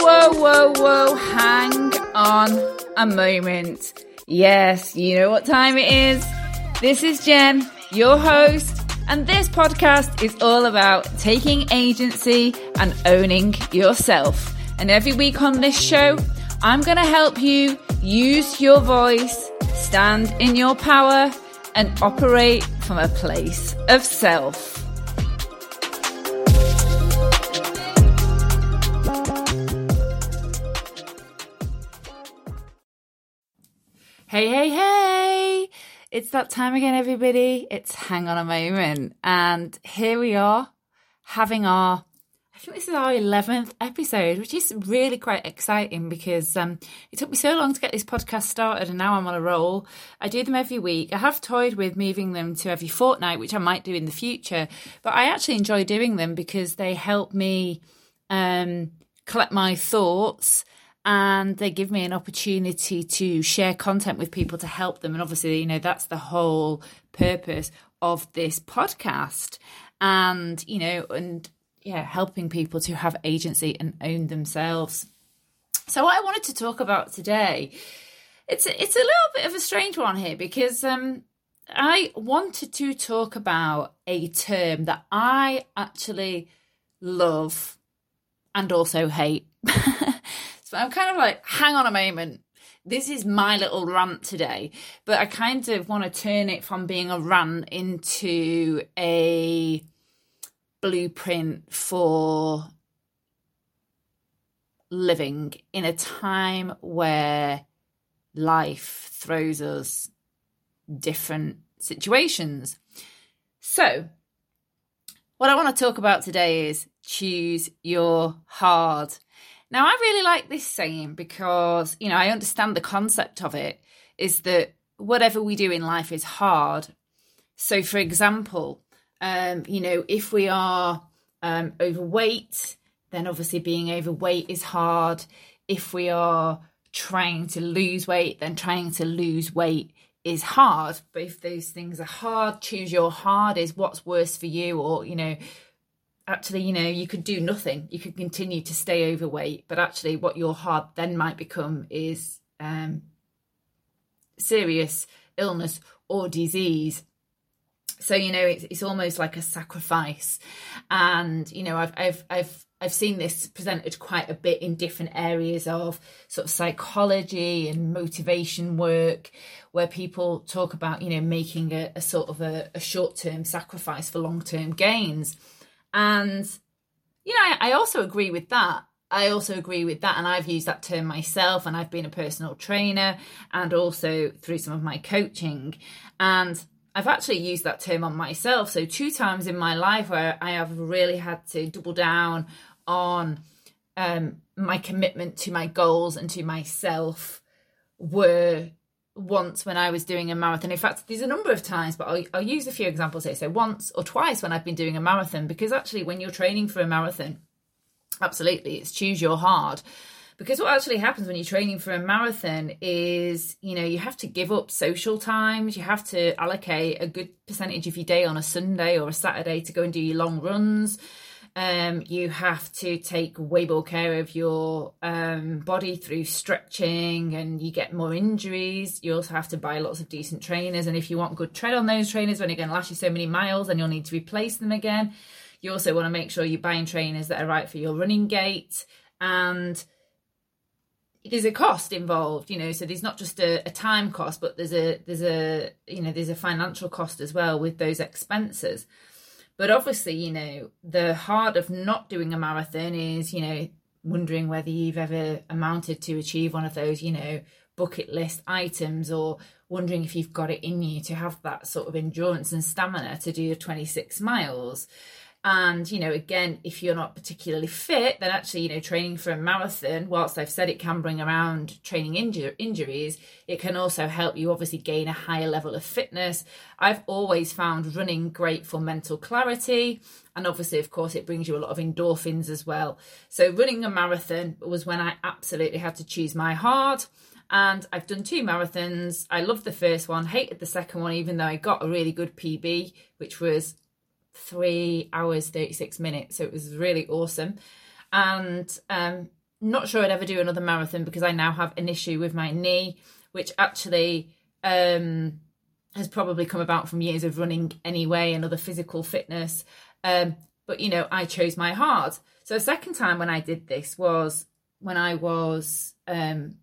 whoa, whoa, whoa. Hang on a moment. Yes, you know what time it is. This is Jen, your host, and this podcast is all about taking agency and owning yourself. And every week on this show, I'm going to help you use your voice, stand in your power, and operate from a place of self. Hey, hey, hey! It's that time again, everybody. It's hang on a moment. And here we are having our, I think this is our 11th episode, which is really quite exciting because um, it took me so long to get this podcast started and now I'm on a roll. I do them every week. I have toyed with moving them to every fortnight, which I might do in the future, but I actually enjoy doing them because they help me um, collect my thoughts and they give me an opportunity to share content with people to help them. And obviously, you know, that's the whole purpose of this podcast. And, you know, and yeah, helping people to have agency and own themselves. So, what I wanted to talk about today, it's it's a little bit of a strange one here because um, I wanted to talk about a term that I actually love and also hate. So I'm kind of like, hang on a moment. This is my little rant today, but I kind of want to turn it from being a rant into a blueprint for living in a time where life throws us different situations. So, what I want to talk about today is choose your hard. Now, I really like this saying because, you know, I understand the concept of it is that whatever we do in life is hard. So, for example, um, you know, if we are um, overweight, then obviously being overweight is hard. If we are trying to lose weight, then trying to lose weight is hard. But if those things are hard, choose your hard is what's worse for you, or, you know, actually, you know, you could do nothing. You could continue to stay overweight, but actually, what your heart then might become is um, serious illness or disease. So you know, it's it's almost like a sacrifice, and you know, I've I've I've I've seen this presented quite a bit in different areas of sort of psychology and motivation work, where people talk about you know making a, a sort of a, a short term sacrifice for long term gains and, you know, I, I also agree with that. I also agree with that. And I've used that term myself, and I've been a personal trainer and also through some of my coaching. And I've actually used that term on myself. So, two times in my life where I have really had to double down on um, my commitment to my goals and to myself were once when I was doing a marathon. In fact, there's a number of times, but I'll, I'll, use a few examples here. So once or twice when I've been doing a marathon, because actually when you're training for a marathon, absolutely, it's choose your hard. Because what actually happens when you're training for a marathon is, you know, you have to give up social times. You have to allocate a good percentage of your day on a Sunday or a Saturday to go and do your long runs um, you have to take way more care of your um, body through stretching and you get more injuries. You also have to buy lots of decent trainers. And if you want good tread on those trainers, when are going to last you so many miles, then you'll need to replace them again. You also want to make sure you're buying trainers that are right for your running gait. And there's a cost involved you know so there's not just a, a, time cost but there's a there's a you know there's a financial cost as well with those expenses but obviously, you know, the heart of not doing a marathon is, you know, wondering whether you've ever amounted to achieve one of those, you know, bucket list items or wondering if you've got it in you to have that sort of endurance and stamina to do your 26 miles. And, you know, again, if you're not particularly fit, then actually, you know, training for a marathon, whilst I've said it can bring around training inju- injuries, it can also help you obviously gain a higher level of fitness. I've always found running great for mental clarity. And obviously, of course, it brings you a lot of endorphins as well. So, running a marathon was when I absolutely had to choose my heart and I've done two marathons. I loved the first one, hated the second one, even though I got a really good PB, which was three hours 36 minutes so it was really awesome and um not sure I'd ever do another marathon because I now have an issue with my knee, which actually um, has probably come about from years of running anyway and other physical fitness. Um, but you know, I chose my heart. So the second time when I did this was when I was um,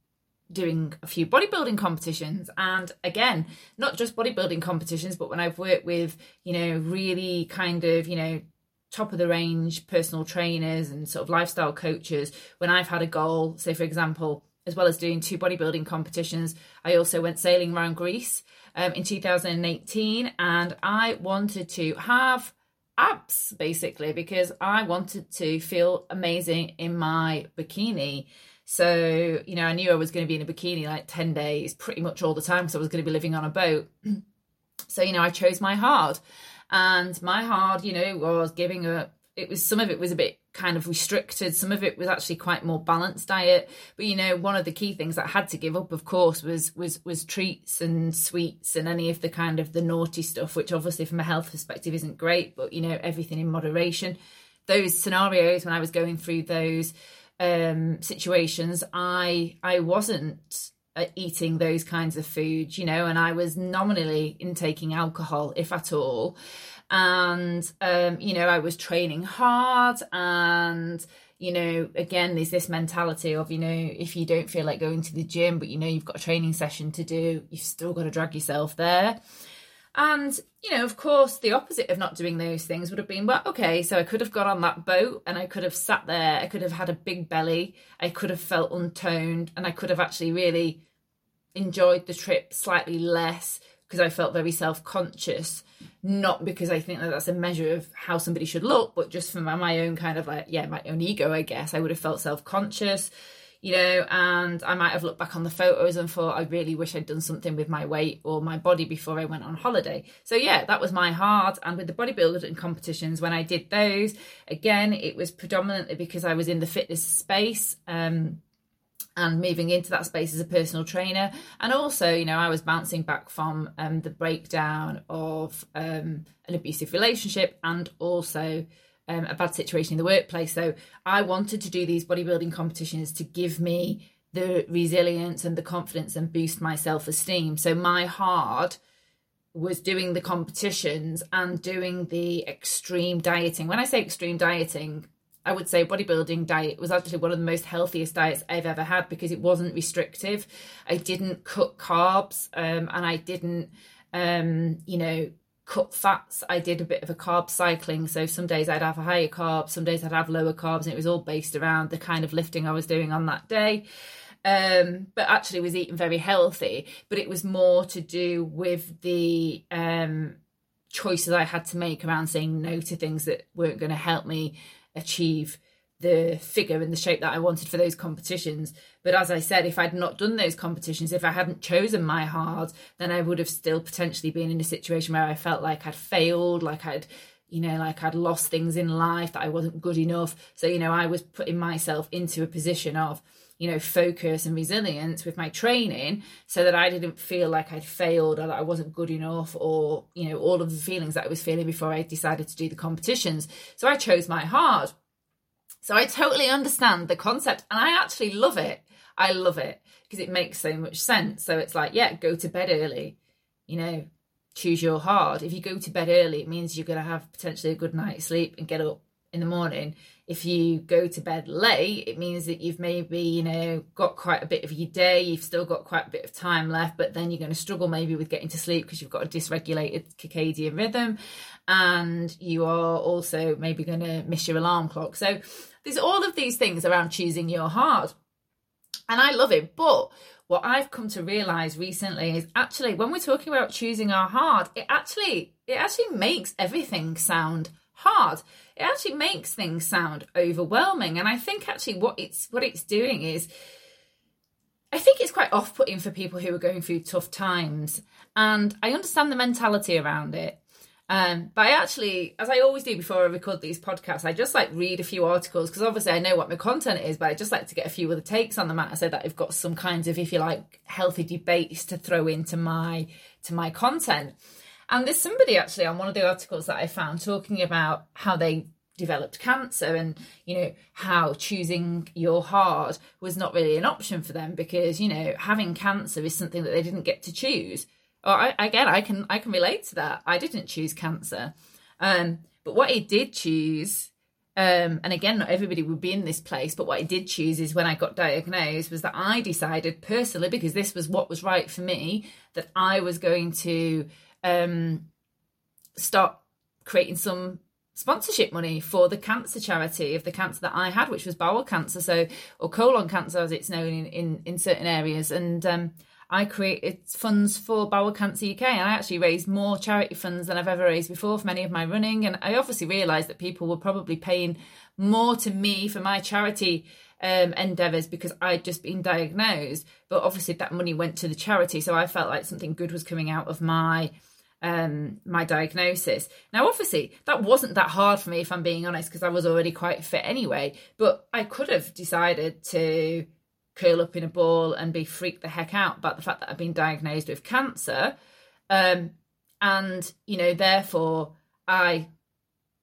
doing a few bodybuilding competitions. And again not just bodybuilding competitions but when i've worked with you know really kind of you know top of the range personal trainers and sort of lifestyle coaches when i've had a goal say for example as well as doing two bodybuilding competitions i also went sailing around greece um, in 2018 and i wanted to have abs basically because i wanted to feel amazing in my bikini so, you know, I knew I was going to be in a bikini like 10 days pretty much all the time because I was going to be living on a boat. so, you know, I chose my hard. And my hard, you know, was giving a, it was some of it was a bit kind of restricted. Some of it was actually quite more balanced diet. But you know, one of the key things that I had to give up, of course, was was was treats and sweets and any of the kind of the naughty stuff, which obviously from a health perspective isn't great. But you know, everything in moderation. Those scenarios when I was going through those um, situations, I I wasn't uh, eating those kinds of foods, you know, and I was nominally intaking alcohol, if at all. And um, you know, I was training hard and you know, again, there's this mentality of, you know, if you don't feel like going to the gym, but you know you've got a training session to do, you've still got to drag yourself there. And, you know, of course, the opposite of not doing those things would have been, well, okay, so I could have got on that boat and I could have sat there, I could have had a big belly, I could have felt untoned, and I could have actually really enjoyed the trip slightly less because I felt very self conscious. Not because I think that that's a measure of how somebody should look, but just from my own kind of like, yeah, my own ego, I guess. I would have felt self conscious you know, and I might have looked back on the photos and thought, I really wish I'd done something with my weight or my body before I went on holiday. So, yeah, that was my heart. And with the bodybuilding competitions, when I did those, again, it was predominantly because I was in the fitness space. Um, and moving into that space as a personal trainer. And also, you know, I was bouncing back from um, the breakdown of um, an abusive relationship and also um, a bad situation in the workplace. So I wanted to do these bodybuilding competitions to give me the resilience and the confidence and boost my self esteem. So my hard was doing the competitions and doing the extreme dieting. When I say extreme dieting, I would say bodybuilding diet was actually one of the most healthiest diets I've ever had because it wasn't restrictive. I didn't cut carbs um, and I didn't, um, you know, cut fats. I did a bit of a carb cycling. So some days I'd have a higher carb, some days I'd have lower carbs, and it was all based around the kind of lifting I was doing on that day. Um, but actually was eating very healthy. But it was more to do with the um, choices I had to make around saying no to things that weren't going to help me achieve the figure and the shape that I wanted for those competitions. But as I said, if I'd not done those competitions, if I hadn't chosen my hard, then I would have still potentially been in a situation where I felt like I'd failed, like I'd, you know, like I'd lost things in life, that I wasn't good enough. So, you know, I was putting myself into a position of, you know, focus and resilience with my training so that I didn't feel like I'd failed or that I wasn't good enough or, you know, all of the feelings that I was feeling before I decided to do the competitions. So I chose my hard so I totally understand the concept and I actually love it. I love it because it makes so much sense. So it's like, yeah, go to bed early, you know, choose your hard. If you go to bed early, it means you're going to have potentially a good night's sleep and get up in the morning. If you go to bed late, it means that you've maybe, you know, got quite a bit of your day, you've still got quite a bit of time left, but then you're going to struggle maybe with getting to sleep because you've got a dysregulated circadian rhythm and you are also maybe going to miss your alarm clock. So there's all of these things around choosing your heart. And I love it. But what I've come to realize recently is actually when we're talking about choosing our heart, it actually it actually makes everything sound hard. It actually makes things sound overwhelming. And I think actually what it's what it's doing is I think it's quite off-putting for people who are going through tough times. And I understand the mentality around it. Um, but I actually, as I always do before I record these podcasts, I just like read a few articles because obviously I know what my content is, but I just like to get a few other takes on the matter so that I've got some kinds of, if you like, healthy debates to throw into my to my content. And there's somebody actually on one of the articles that I found talking about how they developed cancer and you know how choosing your hard was not really an option for them because you know having cancer is something that they didn't get to choose or I, again i can i can relate to that i didn't choose cancer um, but what i did choose um, and again not everybody would be in this place but what i did choose is when i got diagnosed was that i decided personally because this was what was right for me that i was going to um, start creating some sponsorship money for the cancer charity of the cancer that I had, which was bowel cancer, so or colon cancer as it's known in in, in certain areas. And um, I created funds for Bowel Cancer UK, and I actually raised more charity funds than I've ever raised before for many of my running. And I obviously realised that people were probably paying more to me for my charity um, endeavours because I'd just been diagnosed. But obviously, that money went to the charity, so I felt like something good was coming out of my um my diagnosis now obviously that wasn't that hard for me if i'm being honest because i was already quite fit anyway but i could have decided to curl up in a ball and be freaked the heck out about the fact that i've been diagnosed with cancer. Um and you know therefore i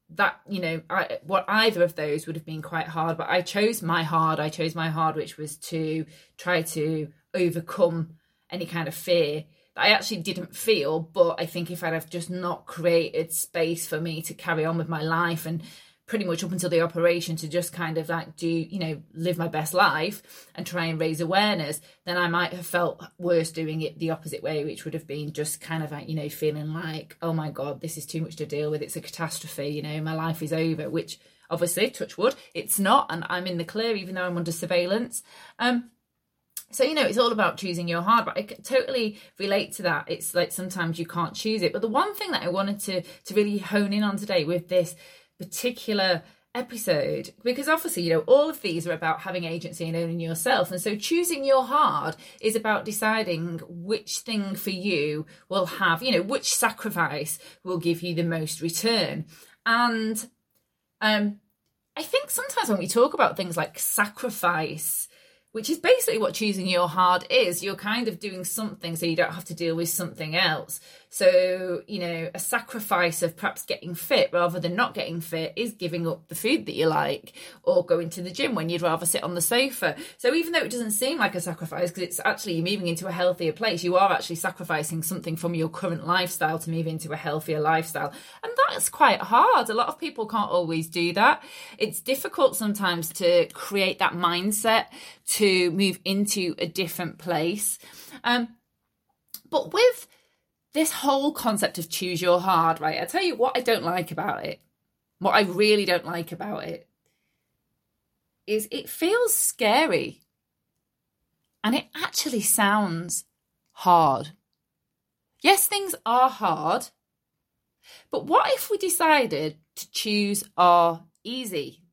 that you know I, what either of those would have been quite hard but i chose my hard. I chose my hard which was to try to overcome any kind of fear that I actually didn't feel, but I think if I'd have just not created space for me to carry on with my life and pretty much up until the operation to just kind of like do, you know, live my best life and try and raise awareness, then I might have felt worse doing it the opposite way, which would have been just kind of like, you know, feeling like, oh my God, this is too much to deal with. It's a catastrophe, you know, my life is over, which obviously, touch wood, it's not. And I'm in the clear, even though I'm under surveillance. Um, so you know it's all about choosing your heart but i totally relate to that it's like sometimes you can't choose it but the one thing that i wanted to to really hone in on today with this particular episode because obviously you know all of these are about having agency and owning yourself and so choosing your hard is about deciding which thing for you will have you know which sacrifice will give you the most return and um i think sometimes when we talk about things like sacrifice which is basically what choosing your hard is. You're kind of doing something so you don't have to deal with something else. So, you know, a sacrifice of perhaps getting fit rather than not getting fit is giving up the food that you like or going to the gym when you'd rather sit on the sofa. So, even though it doesn't seem like a sacrifice because it's actually moving into a healthier place, you are actually sacrificing something from your current lifestyle to move into a healthier lifestyle. And that's quite hard. A lot of people can't always do that. It's difficult sometimes to create that mindset to move into a different place. Um, but with this whole concept of choose your hard, right? I tell you what I don't like about it. What I really don't like about it is it feels scary. And it actually sounds hard. Yes, things are hard. But what if we decided to choose our easy?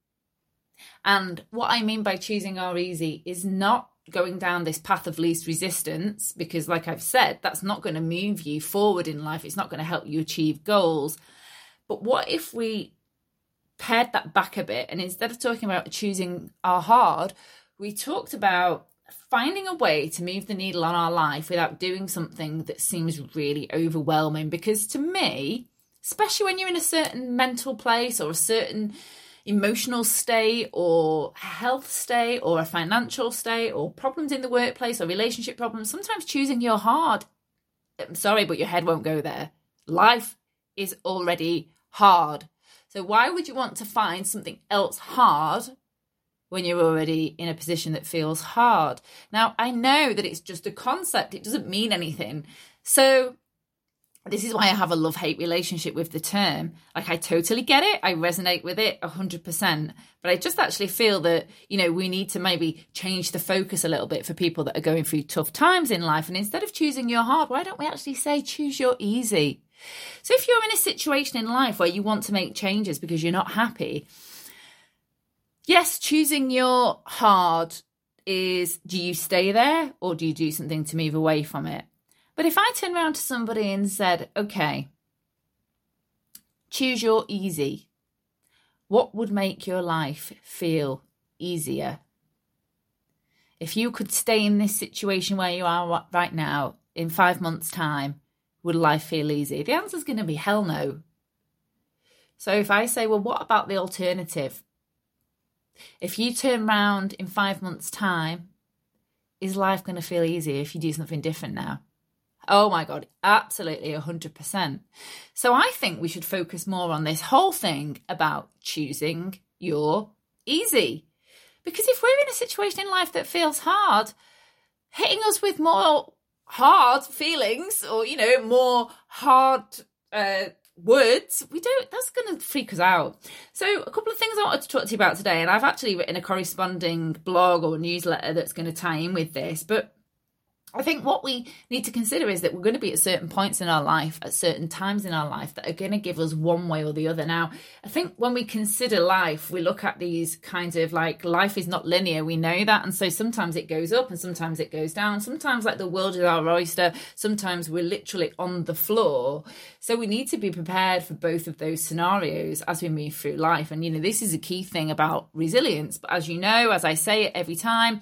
And what I mean by choosing our easy is not going down this path of least resistance because like i've said that's not going to move you forward in life. It's not going to help you achieve goals. But what if we pared that back a bit and instead of talking about choosing our hard we talked about finding a way to move the needle on our life without doing something that seems really overwhelming? Because to me especially when you're in a certain mental place or a certain emotional state or health state or a financial state or problems in the workplace or relationship problems, sometimes choosing your hard. I'm sorry, but your head won't go there. Life is already hard. So why would you want to find something else hard when you're already in a position that feels hard? Now, I know that it's just a concept, it doesn't mean anything. So this is why I have a love hate relationship with the term. Like, I totally get it. I resonate with it 100%. But I just actually feel that, you know, we need to maybe change the focus a little bit for people that are going through tough times in life. And instead of choosing your hard, why don't we actually say choose your easy? So if you're in a situation in life where you want to make changes because you're not happy, yes, choosing your hard is do you stay there or do you do something to move away from it? But if I turn around to somebody and said, okay, choose your easy, what would make your life feel easier? If you could stay in this situation where you are right now in five months' time, would life feel easy? The answer is going to be hell no. So if I say, well, what about the alternative? If you turn around in five months' time, is life going to feel easier if you do something different now? Oh my God, absolutely 100%. So I think we should focus more on this whole thing about choosing your easy. Because if we're in a situation in life that feels hard, hitting us with more hard feelings or, you know, more hard uh, words, we don't, that's going to freak us out. So, a couple of things I wanted to talk to you about today, and I've actually written a corresponding blog or newsletter that's going to tie in with this, but I think what we need to consider is that we're going to be at certain points in our life, at certain times in our life, that are going to give us one way or the other. Now, I think when we consider life, we look at these kinds of like life is not linear. We know that. And so sometimes it goes up and sometimes it goes down. Sometimes, like the world is our oyster, sometimes we're literally on the floor. So we need to be prepared for both of those scenarios as we move through life. And, you know, this is a key thing about resilience. But as you know, as I say it every time,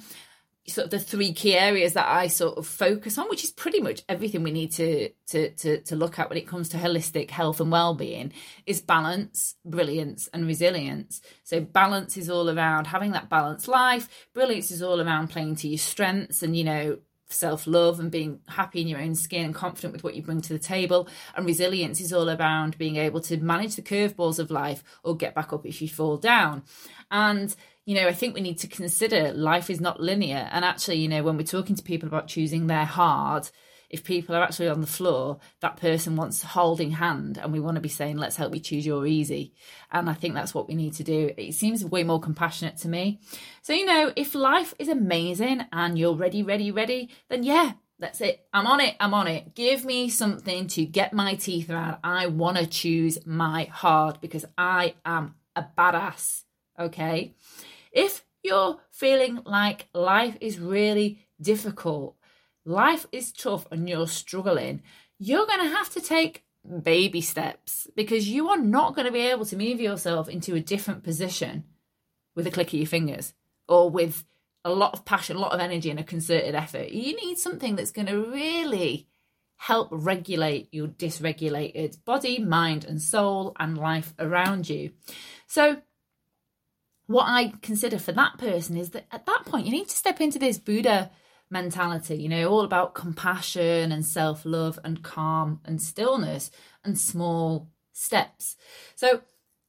sort of the three key areas that I sort of focus on, which is pretty much everything we need to to to, to look at when it comes to holistic health and well-being, is balance, brilliance, and resilience. So balance is all around having that balanced life. Brilliance is all around playing to your strengths and you know self love and being happy in your own skin and confident with what you bring to the table. And resilience is all around being able to manage the curveballs of life or get back up if you fall down. And you know, I think we need to consider life is not linear. And actually, you know, when we're talking to people about choosing their hard, if people are actually on the floor, that person wants holding hand, and we want to be saying, let's help you choose your easy. And I think that's what we need to do. It seems way more compassionate to me. So, you know, if life is amazing and you're ready, ready, ready, then yeah, that's it. I'm on it. I'm on it. Give me something to get my teeth around. I want to choose my hard because I am a badass. Okay. If you're feeling like life is really difficult, life is tough, and you're struggling, you're going to have to take baby steps because you are not going to be able to move yourself into a different position with a click of your fingers or with a lot of passion, a lot of energy, and a concerted effort. You need something that's going to really help regulate your dysregulated body, mind, and soul and life around you. So, what I consider for that person is that at that point, you need to step into this Buddha mentality, you know, all about compassion and self love and calm and stillness and small steps. So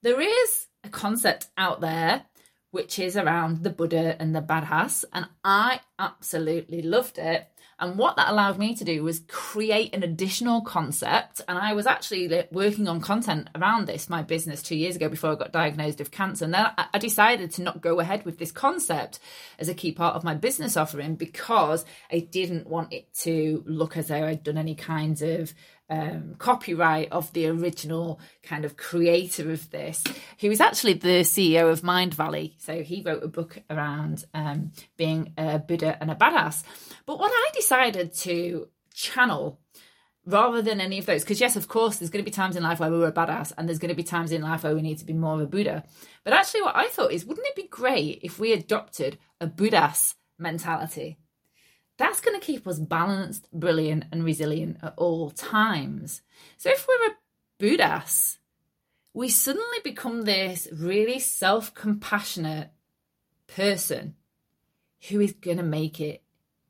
there is a concept out there which is around the Buddha and the badass, and I absolutely loved it. And what that allowed me to do was create an additional concept. And I was actually working on content around this, my business, two years ago before I got diagnosed with cancer. And then I decided to not go ahead with this concept as a key part of my business offering because I didn't want it to look as though I'd done any kinds of um, copyright of the original kind of creator of this, who was actually the CEO of Mindvalley. So he wrote a book around um, being a Buddha and a badass. But what I decided to channel rather than any of those, because yes, of course, there's going to be times in life where we're a badass, and there's going to be times in life where we need to be more of a Buddha. But actually, what I thought is, wouldn't it be great if we adopted a budd-ass mentality? That's going to keep us balanced, brilliant, and resilient at all times. So if we're a budd-ass, we suddenly become this really self compassionate person who is going to make it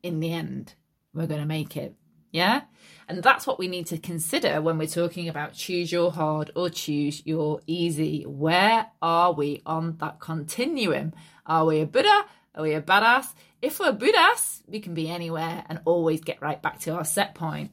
in the end. We're going to make it. Yeah. And that's what we need to consider when we're talking about choose your hard or choose your easy. Where are we on that continuum? Are we a Buddha? Are we a badass? If we're a budd-ass, we can be anywhere and always get right back to our set point.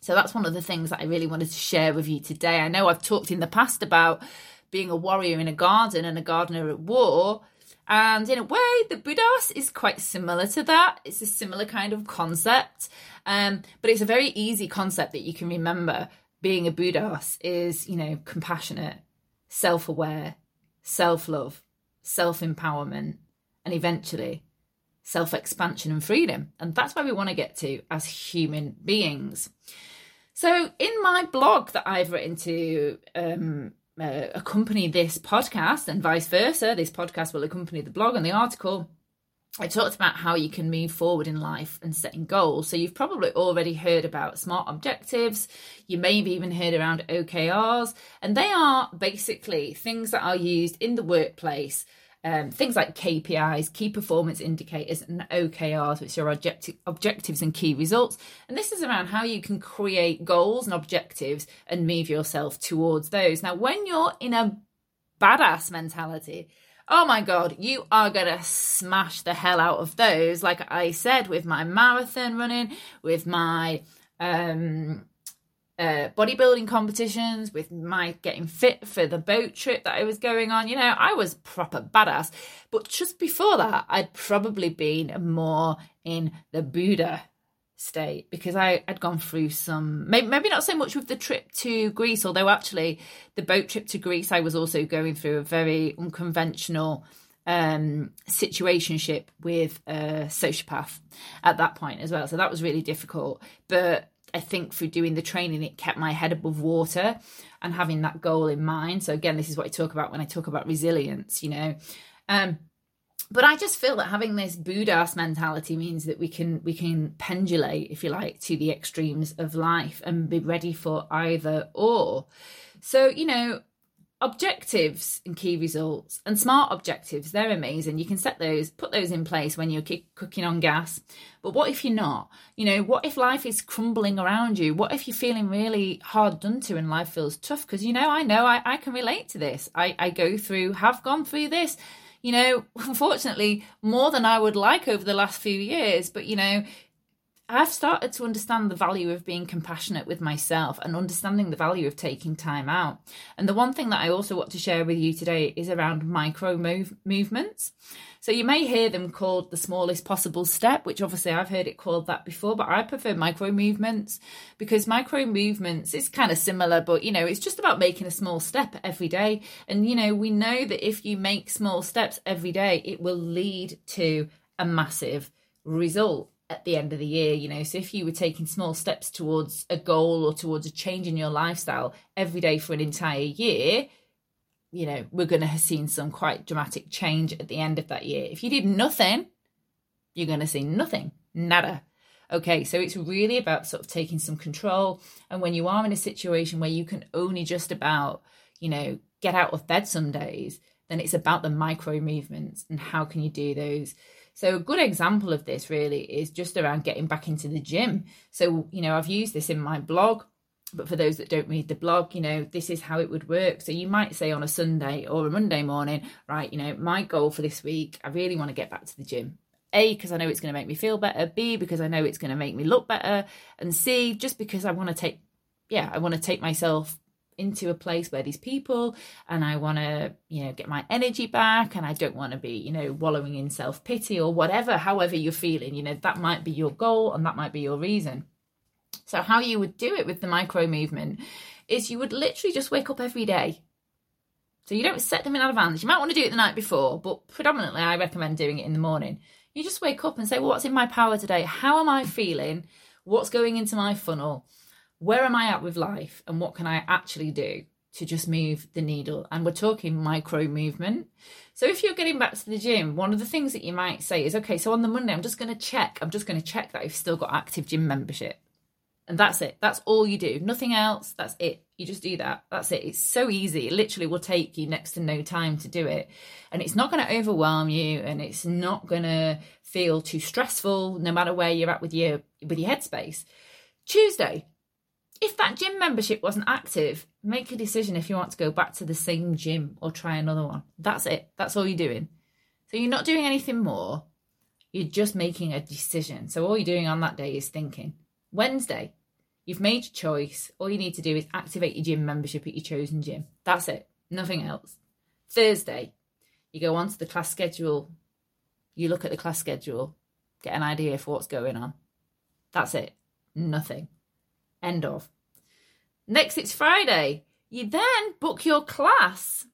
So that's one of the things that I really wanted to share with you today. I know I've talked in the past about being a warrior in a garden and a gardener at war. And in a way, the budd-ass is quite similar to that. It's a similar kind of concept. Um, but it's a very easy concept that you can remember. Being a budd-ass is, you know, compassionate, self aware, self love, self empowerment, and eventually self expansion and freedom. And that's where we want to get to as human beings. So, in my blog that I've written to um, uh, accompany this podcast and vice versa, this podcast will accompany the blog and the article. I talked about how you can move forward in life and setting goals. So you've probably already heard about SMART objectives. You may have even heard around OKRs, and they are basically things that are used in the workplace. Um, things like KPIs, key performance indicators, and OKRs, which are objecti- objectives and key results. And this is around how you can create goals and objectives and move yourself towards those. Now, when you're in a badass mentality, oh my god, you are gonna smash the hell out of those. Like I said, with my marathon running, with my um, uh, bodybuilding competitions, with my getting fit for the boat trip that I was going on. You know, I was proper badass. But just before that, I'd probably been more in the Buddha state because I had gone through some maybe, maybe not so much with the trip to Greece although actually the boat trip to Greece I was also going through a very unconventional um situationship with a sociopath at that point as well so that was really difficult but I think through doing the training it kept my head above water and having that goal in mind so again this is what I talk about when I talk about resilience you know um but I just feel that having this Buddhist mentality means that we can we can pendulate, if you like, to the extremes of life and be ready for either or. So you know, objectives and key results and smart objectives they're amazing. You can set those put those in place when you're cooking on gas. But what if you're not? You know what if life is crumbling around you? What if you're feeling really hard done to and life feels tough? Because you know i know I, I can relate to this. I, I go through have gone through this. You know, unfortunately, more than I would like over the last few years. But, you know, I've started to understand the value of being compassionate with myself and understanding the value of taking time out. And the one thing that I also want to share with you today is around micro move- movements. So you may hear them called the smallest possible step, which obviously I've heard it called that before, but I prefer micro movements because micro movements is kind of similar, but you know, it's just about making a small step every day. And you know, we know that if you make small steps every day, it will lead to a massive result at the end of the year you know so if you were taking small steps towards a goal or towards a change in your lifestyle every day for an entire year you know, we're going to have seen some quite dramatic change at the end of that year. If you did nothing, you're going to see nothing, nada. Okay, so it's really about sort of taking some control. And when you are in a situation where you can only just about, you know, get out of bed some days, then it's about the micro movements and how can you do those. So a good example of this really is just around getting back into the gym. So, you know, I've used this in my blog but for those that don't read the blog, you know, this is how it would work. So you might say on a Sunday or a Monday morning, right, you know, my goal for this week, I really want to get back to the gym. A, because I know it's going to make me feel better. B, because I know it's going to make me look better. And C, just because I want to take, yeah, I want to take myself into a place where these people and I want to, you know, get my energy back and I don't want to be, you know, wallowing in self pity or whatever, however you're feeling, you know, that might be your goal and that might be your reason. So, how you would do it with the micro movement is you would literally just wake up every day. So, you don't set them in advance. You might want to do it the night before, but predominantly, I recommend doing it in the morning. You just wake up and say, well, What's in my power today? How am I feeling? What's going into my funnel? Where am I at with life? And what can I actually do? to just move the needle. And we're talking micro movement. So if you're getting back to the gym, one of the things that you might say is, okay, so on the Monday, I'm just going to check, I'm just going to check that I've still got active gym membership. And that's it. That's all you do. Nothing else. That's it. You just do that. That's it. It's so easy. It literally will take you next to no time to do it. And it's not going to overwhelm you and it's not going to feel too stressful no matter where you're at with your with your headspace. Tuesday. If that gym membership wasn't active, make a decision if you want to go back to the same gym or try another one. That's it. That's all you're doing. So you're not doing anything more. You're just making a decision. So all you're doing on that day is thinking. Wednesday, You've made your choice. All you need to do is activate your gym membership at your chosen gym. That's it. Nothing else. Thursday, you go onto the class schedule. You look at the class schedule, get an idea for what's going on. That's it. Nothing. End of. Next, it's Friday. You then book your class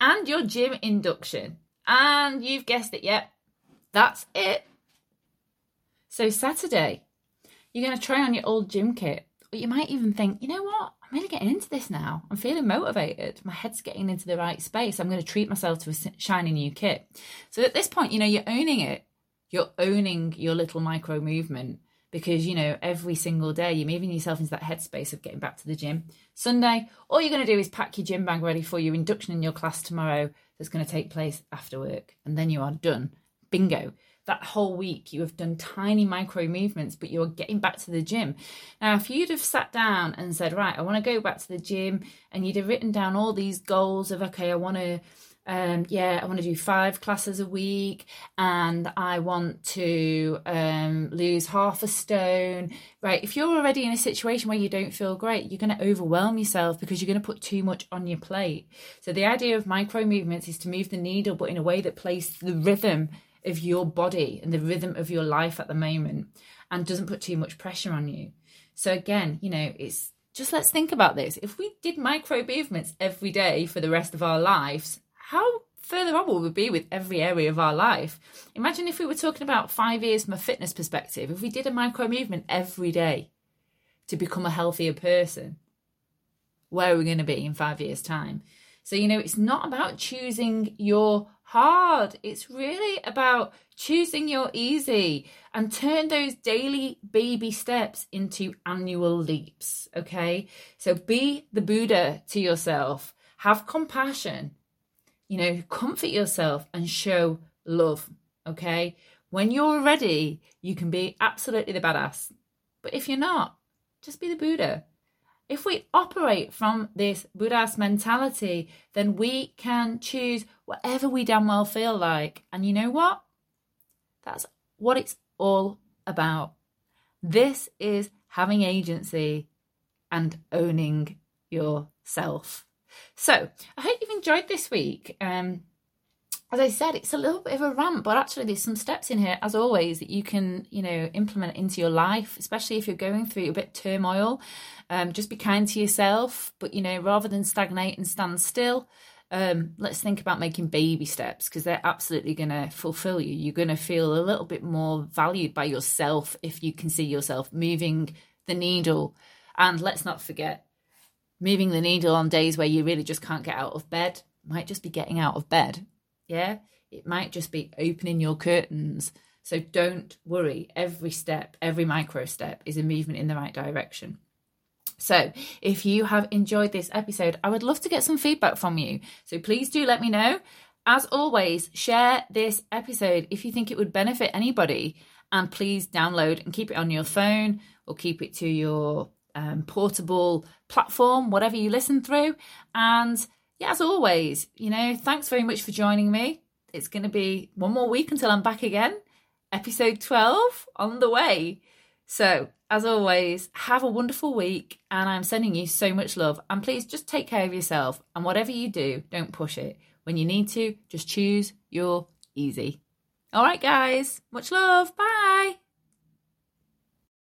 and your gym induction. And you've guessed it, yep. That's it. So, Saturday, you're going to try on your old gym kit, but you might even think, you know what? I'm really getting into this now. I'm feeling motivated. My head's getting into the right space. I'm going to treat myself to a shiny new kit. So at this point, you know, you're owning it. You're owning your little micro movement because, you know, every single day you're moving yourself into that headspace of getting back to the gym. Sunday, all you're going to do is pack your gym bag ready for your induction in your class tomorrow that's going to take place after work. And then you are done. Bingo that whole week you have done tiny micro movements, but you're getting back to the gym. Now, if you'd have sat down and said, Right, I want to go back to the gym, and you'd have written down all these goals of, Okay, I want to. Um, yeah, I want to do five classes a week and I want to um, lose half a stone. Right. If you're already in a situation where you don't feel great, you're going to overwhelm yourself because you're going to put too much on your plate. So, the idea of micro movements is to move the needle, but in a way that plays the rhythm of your body and the rhythm of your life at the moment and doesn't put too much pressure on you. So again, you know, it's just let's think about this. If we did micro movements every day for the rest of our lives, how further on will we be with every area of our life? Imagine if we were talking about five years from a fitness perspective, if we did a micro movement every day to become a healthier person, where are we going to be in five years' time? So, you know, it's not about choosing your hard. It's really about choosing your easy and turn those daily baby steps into annual leaps. Okay. So be the Buddha to yourself, have compassion, you know, comfort yourself and show love. Okay. When you're ready, you can be absolutely the badass. But if you're not, just be the Buddha. If we operate from this budd-ass mentality, then we can choose whatever we damn well feel like. And you know what? That's what it's all about. This is having agency and owning yourself. So I hope you've enjoyed this week. Um, as I said, it's a little bit of a rant, but actually there's some steps in here, as always, that you can, you know, implement into your life, especially if you're going through a bit turmoil. Um, just be kind to yourself, but you know, rather than stagnate and stand still, um, let's think about making baby steps because they're absolutely going to fulfill you. You're going to feel a little bit more valued by yourself if you can see yourself moving the needle. And let's not forget, moving the needle on days where you really just can't get out of bed might just be getting out of bed yeah, it might just be opening your curtains. So don't worry. Every step, every micro step is a movement in the right direction. So, if you have enjoyed this episode, I would love to get some feedback from you. So, please do let me know. As always, share this episode if you think it would benefit anybody. And please download and keep it on your phone or keep it to your um, portable platform, whatever you listen through. And yeah, as always, you know, thanks very much for joining me. It's going to be one more week until I'm back again. Episode 12 on the way. So, as always, have a wonderful week and I'm sending you so much love. And please just take care of yourself. And whatever you do, don't push it. When you need to, just choose your easy. All right, guys, much love. Bye.